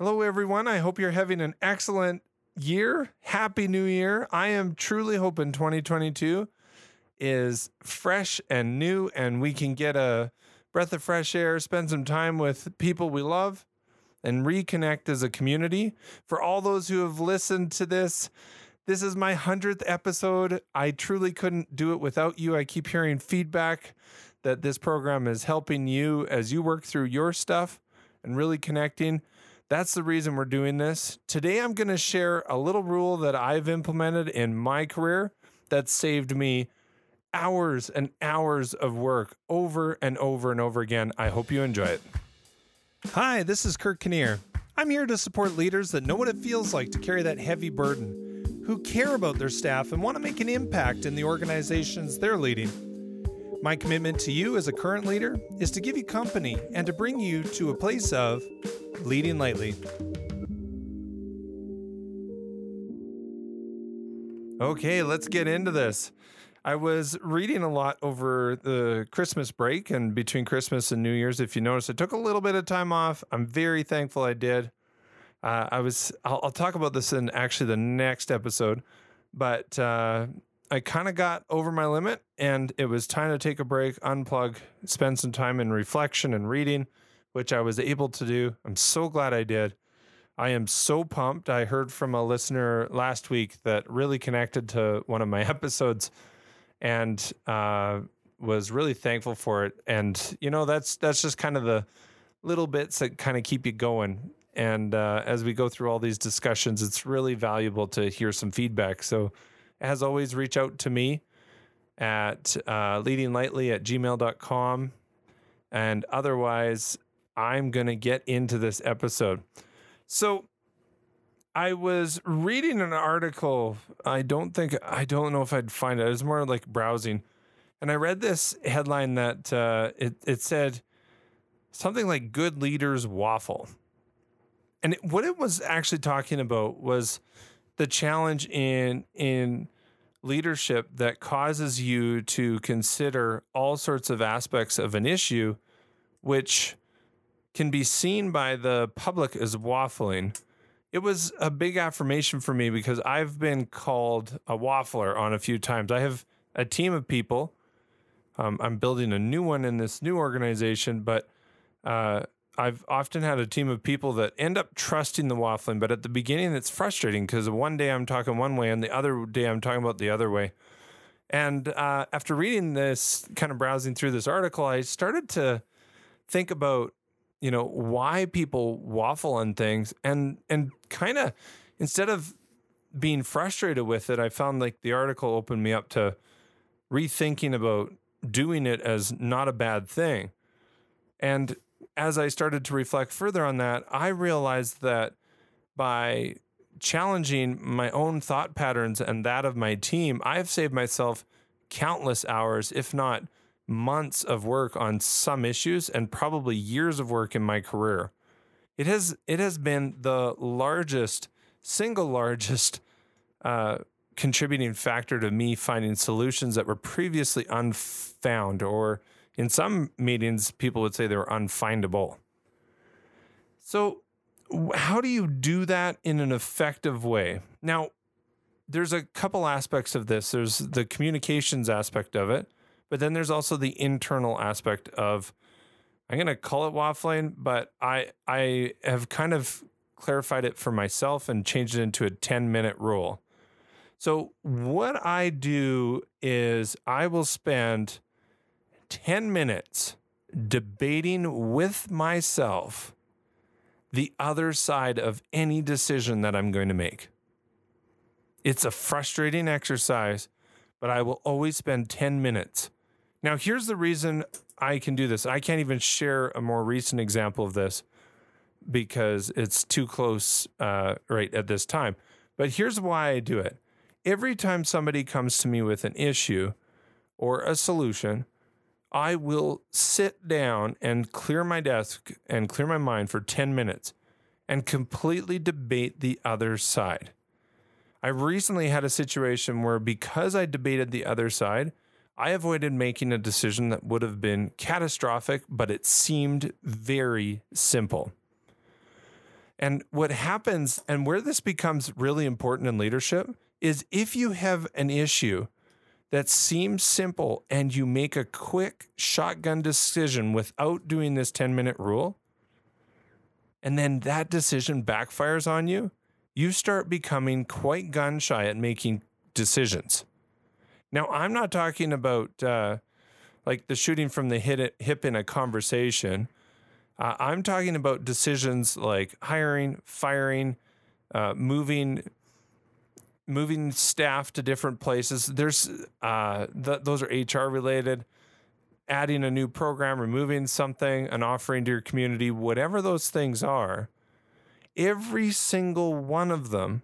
Hello, everyone. I hope you're having an excellent year. Happy New Year. I am truly hoping 2022 is fresh and new and we can get a breath of fresh air, spend some time with people we love, and reconnect as a community. For all those who have listened to this, this is my 100th episode. I truly couldn't do it without you. I keep hearing feedback that this program is helping you as you work through your stuff and really connecting. That's the reason we're doing this. Today, I'm going to share a little rule that I've implemented in my career that saved me hours and hours of work over and over and over again. I hope you enjoy it. Hi, this is Kurt Kinnear. I'm here to support leaders that know what it feels like to carry that heavy burden, who care about their staff and want to make an impact in the organizations they're leading. My commitment to you as a current leader is to give you company and to bring you to a place of leading lightly. Okay, let's get into this. I was reading a lot over the Christmas break and between Christmas and New Year's. If you notice, I took a little bit of time off. I'm very thankful I did. Uh, I was. I'll, I'll, talk about this in actually the next episode, but uh, I kind of got over my limit, and it was time to take a break, unplug, spend some time in reflection and reading, which I was able to do. I'm so glad I did. I am so pumped. I heard from a listener last week that really connected to one of my episodes and uh, was really thankful for it. And you know, that's that's just kind of the little bits that kind of keep you going. And uh, as we go through all these discussions, it's really valuable to hear some feedback. So, as always, reach out to me at uh, leadinglightly at gmail.com. And otherwise, I'm going to get into this episode. So, I was reading an article. I don't think I don't know if I'd find it. It was more like browsing, and I read this headline that uh, it it said something like "Good leaders waffle," and it, what it was actually talking about was the challenge in in leadership that causes you to consider all sorts of aspects of an issue, which can be seen by the public as waffling it was a big affirmation for me because I've been called a waffler on a few times. I have a team of people. Um, I'm building a new one in this new organization, but uh, I've often had a team of people that end up trusting the waffling. But at the beginning, it's frustrating because one day I'm talking one way and the other day I'm talking about the other way. And uh, after reading this, kind of browsing through this article, I started to think about you know why people waffle on things and and kind of instead of being frustrated with it i found like the article opened me up to rethinking about doing it as not a bad thing and as i started to reflect further on that i realized that by challenging my own thought patterns and that of my team i've saved myself countless hours if not months of work on some issues and probably years of work in my career. It has it has been the largest, single largest uh, contributing factor to me finding solutions that were previously unfound, or in some meetings, people would say they were unfindable. So, how do you do that in an effective way? Now, there's a couple aspects of this. There's the communications aspect of it, but then there's also the internal aspect of I'm going to call it waffling, but I I have kind of clarified it for myself and changed it into a 10 minute rule. So what I do is I will spend 10 minutes debating with myself the other side of any decision that I'm going to make. It's a frustrating exercise, but I will always spend 10 minutes now, here's the reason I can do this. I can't even share a more recent example of this because it's too close uh, right at this time. But here's why I do it. Every time somebody comes to me with an issue or a solution, I will sit down and clear my desk and clear my mind for 10 minutes and completely debate the other side. I recently had a situation where because I debated the other side, I avoided making a decision that would have been catastrophic, but it seemed very simple. And what happens, and where this becomes really important in leadership, is if you have an issue that seems simple and you make a quick shotgun decision without doing this 10 minute rule, and then that decision backfires on you, you start becoming quite gun shy at making decisions. Now, I'm not talking about uh, like the shooting from the hip in a conversation. Uh, I'm talking about decisions like hiring, firing, uh, moving, moving staff to different places. There's uh, th- those are HR related. Adding a new program, removing something, an offering to your community, whatever those things are, every single one of them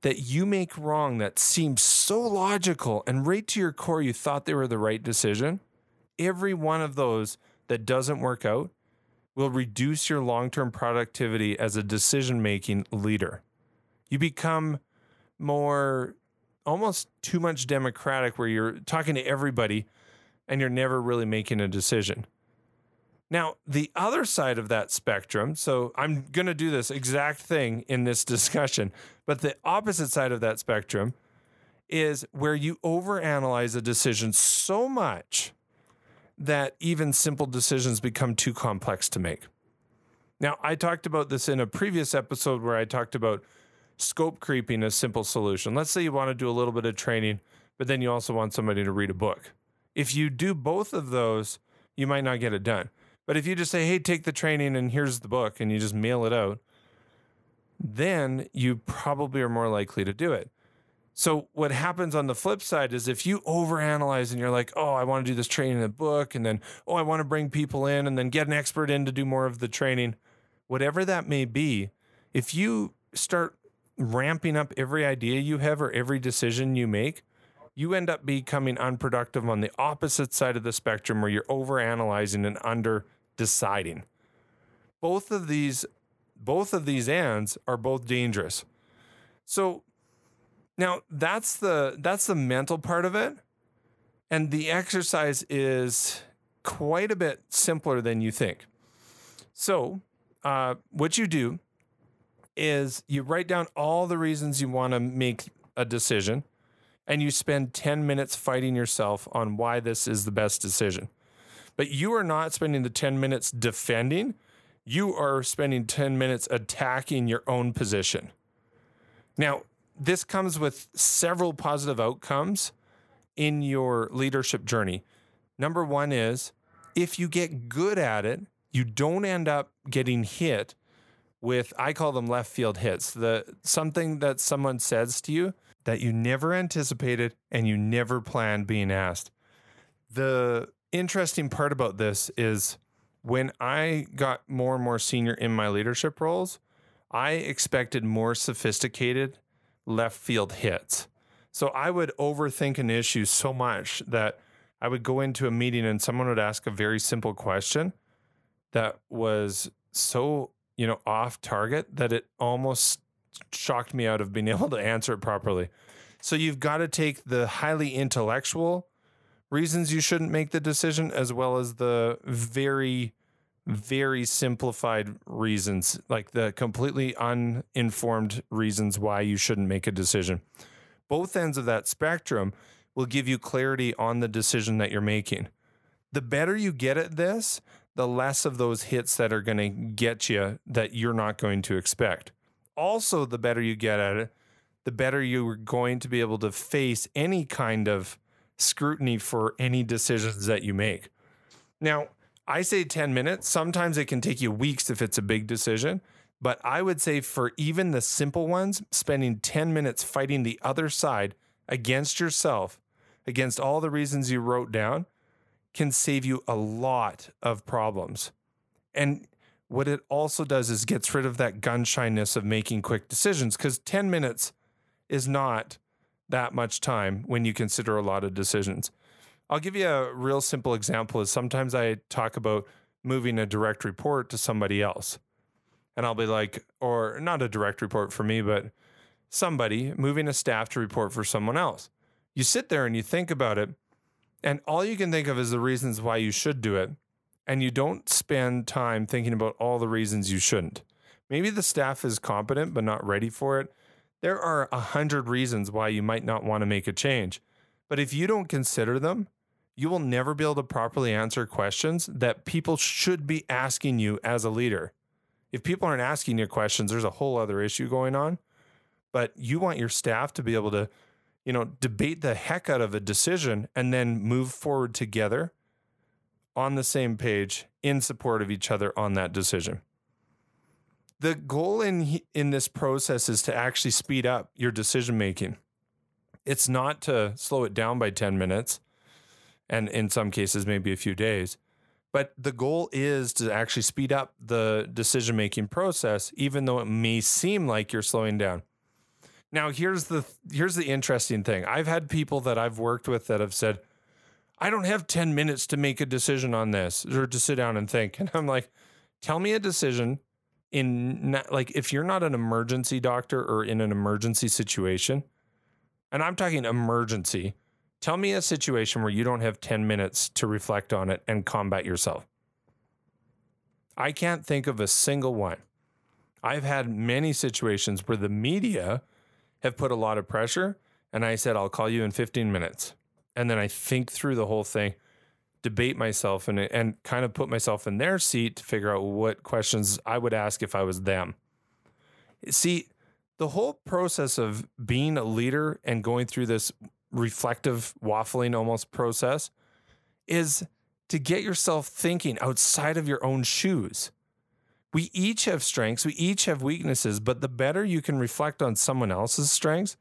that you make wrong that seems so logical and right to your core you thought they were the right decision, every one of those that doesn't work out will reduce your long term productivity as a decision making leader. You become more almost too much democratic where you're talking to everybody and you're never really making a decision. Now, the other side of that spectrum, so I'm going to do this exact thing in this discussion, but the opposite side of that spectrum is where you overanalyze a decision so much that even simple decisions become too complex to make. Now, I talked about this in a previous episode where I talked about scope creeping a simple solution. Let's say you want to do a little bit of training, but then you also want somebody to read a book. If you do both of those, you might not get it done. But if you just say, hey, take the training and here's the book, and you just mail it out, then you probably are more likely to do it. So what happens on the flip side is if you overanalyze and you're like, oh, I want to do this training in the book, and then oh, I want to bring people in and then get an expert in to do more of the training, whatever that may be, if you start ramping up every idea you have or every decision you make, you end up becoming unproductive on the opposite side of the spectrum where you're overanalyzing and under deciding. Both of these both of these ands are both dangerous. So now that's the that's the mental part of it. And the exercise is quite a bit simpler than you think. So, uh, what you do is you write down all the reasons you want to make a decision and you spend 10 minutes fighting yourself on why this is the best decision. But you are not spending the 10 minutes defending, you are spending 10 minutes attacking your own position. Now, this comes with several positive outcomes in your leadership journey. Number one is if you get good at it, you don't end up getting hit with I call them left field hits. The something that someone says to you that you never anticipated and you never planned being asked. The interesting part about this is when I got more and more senior in my leadership roles, I expected more sophisticated left field hits. So I would overthink an issue so much that I would go into a meeting and someone would ask a very simple question that was so, you know, off target that it almost shocked me out of being able to answer it properly. So you've got to take the highly intellectual reasons you shouldn't make the decision as well as the very very simplified reasons, like the completely uninformed reasons why you shouldn't make a decision. Both ends of that spectrum will give you clarity on the decision that you're making. The better you get at this, the less of those hits that are going to get you that you're not going to expect. Also, the better you get at it, the better you're going to be able to face any kind of scrutiny for any decisions that you make. Now, I say 10 minutes. Sometimes it can take you weeks if it's a big decision. But I would say for even the simple ones, spending 10 minutes fighting the other side against yourself, against all the reasons you wrote down, can save you a lot of problems. And what it also does is gets rid of that gun shyness of making quick decisions because 10 minutes is not that much time when you consider a lot of decisions. I'll give you a real simple example is sometimes I talk about moving a direct report to somebody else. And I'll be like, or not a direct report for me, but somebody moving a staff to report for someone else. You sit there and you think about it, and all you can think of is the reasons why you should do it. And you don't spend time thinking about all the reasons you shouldn't. Maybe the staff is competent but not ready for it. There are a hundred reasons why you might not want to make a change. But if you don't consider them, you will never be able to properly answer questions that people should be asking you as a leader. If people aren't asking you questions, there's a whole other issue going on. But you want your staff to be able to, you know, debate the heck out of a decision and then move forward together on the same page in support of each other on that decision. The goal in in this process is to actually speed up your decision making. It's not to slow it down by 10 minutes and in some cases maybe a few days. But the goal is to actually speed up the decision making process even though it may seem like you're slowing down. Now here's the here's the interesting thing. I've had people that I've worked with that have said, I don't have 10 minutes to make a decision on this or to sit down and think. And I'm like, tell me a decision in like if you're not an emergency doctor or in an emergency situation, and I'm talking emergency, tell me a situation where you don't have 10 minutes to reflect on it and combat yourself. I can't think of a single one. I've had many situations where the media have put a lot of pressure and I said, I'll call you in 15 minutes and then I think through the whole thing, debate myself and and kind of put myself in their seat to figure out what questions I would ask if I was them. See, the whole process of being a leader and going through this reflective waffling almost process is to get yourself thinking outside of your own shoes. We each have strengths, we each have weaknesses, but the better you can reflect on someone else's strengths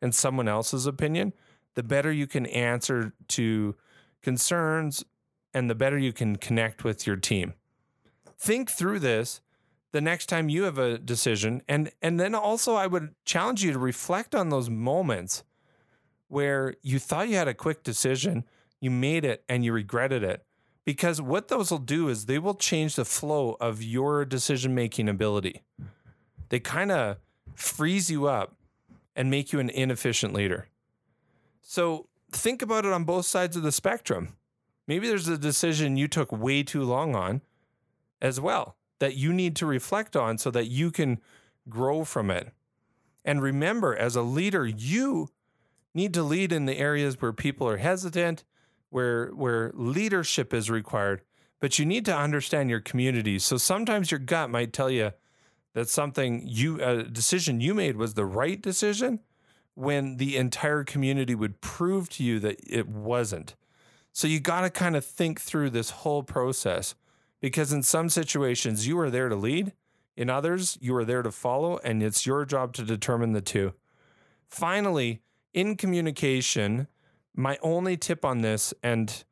and someone else's opinion, the better you can answer to concerns and the better you can connect with your team. Think through this the next time you have a decision and and then also I would challenge you to reflect on those moments where you thought you had a quick decision, you made it and you regretted it. Because what those will do is they will change the flow of your decision making ability. They kind of freeze you up and make you an inefficient leader. So think about it on both sides of the spectrum. Maybe there's a decision you took way too long on as well that you need to reflect on so that you can grow from it. And remember, as a leader, you need to lead in the areas where people are hesitant, where where leadership is required, but you need to understand your community. So sometimes your gut might tell you that something you a decision you made was the right decision, when the entire community would prove to you that it wasn't. So you got to kind of think through this whole process because in some situations you are there to lead, in others you are there to follow, and it's your job to determine the two. Finally, in communication, my only tip on this and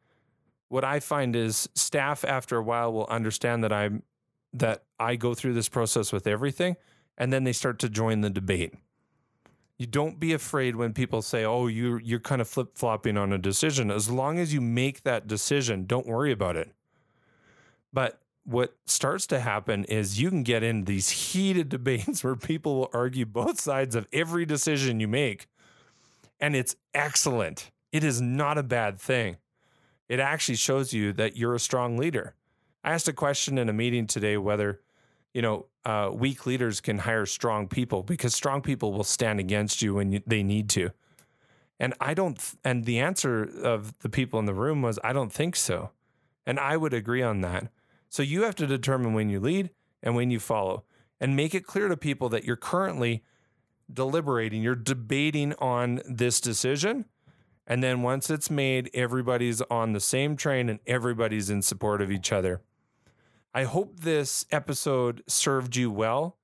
what I find is staff after a while will understand that I'm that I go through this process with everything and then they start to join the debate. You don't be afraid when people say, "Oh, you you're kind of flip flopping on a decision." As long as you make that decision, don't worry about it. But what starts to happen is you can get in these heated debates where people will argue both sides of every decision you make, and it's excellent. It is not a bad thing. It actually shows you that you're a strong leader. I asked a question in a meeting today whether you know, uh, weak leaders can hire strong people because strong people will stand against you when you, they need to. And I don't, and the answer of the people in the room was, I don't think so. And I would agree on that. So you have to determine when you lead and when you follow and make it clear to people that you're currently deliberating, you're debating on this decision. And then once it's made, everybody's on the same train and everybody's in support of each other. I hope this episode served you well.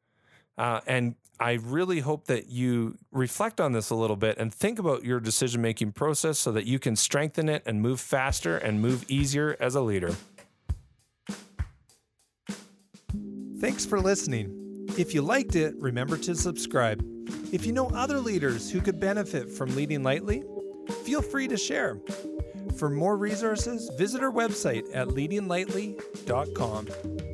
Uh, and I really hope that you reflect on this a little bit and think about your decision making process so that you can strengthen it and move faster and move easier as a leader. Thanks for listening. If you liked it, remember to subscribe. If you know other leaders who could benefit from leading lightly, feel free to share. For more resources, visit our website at leadinglightly.com.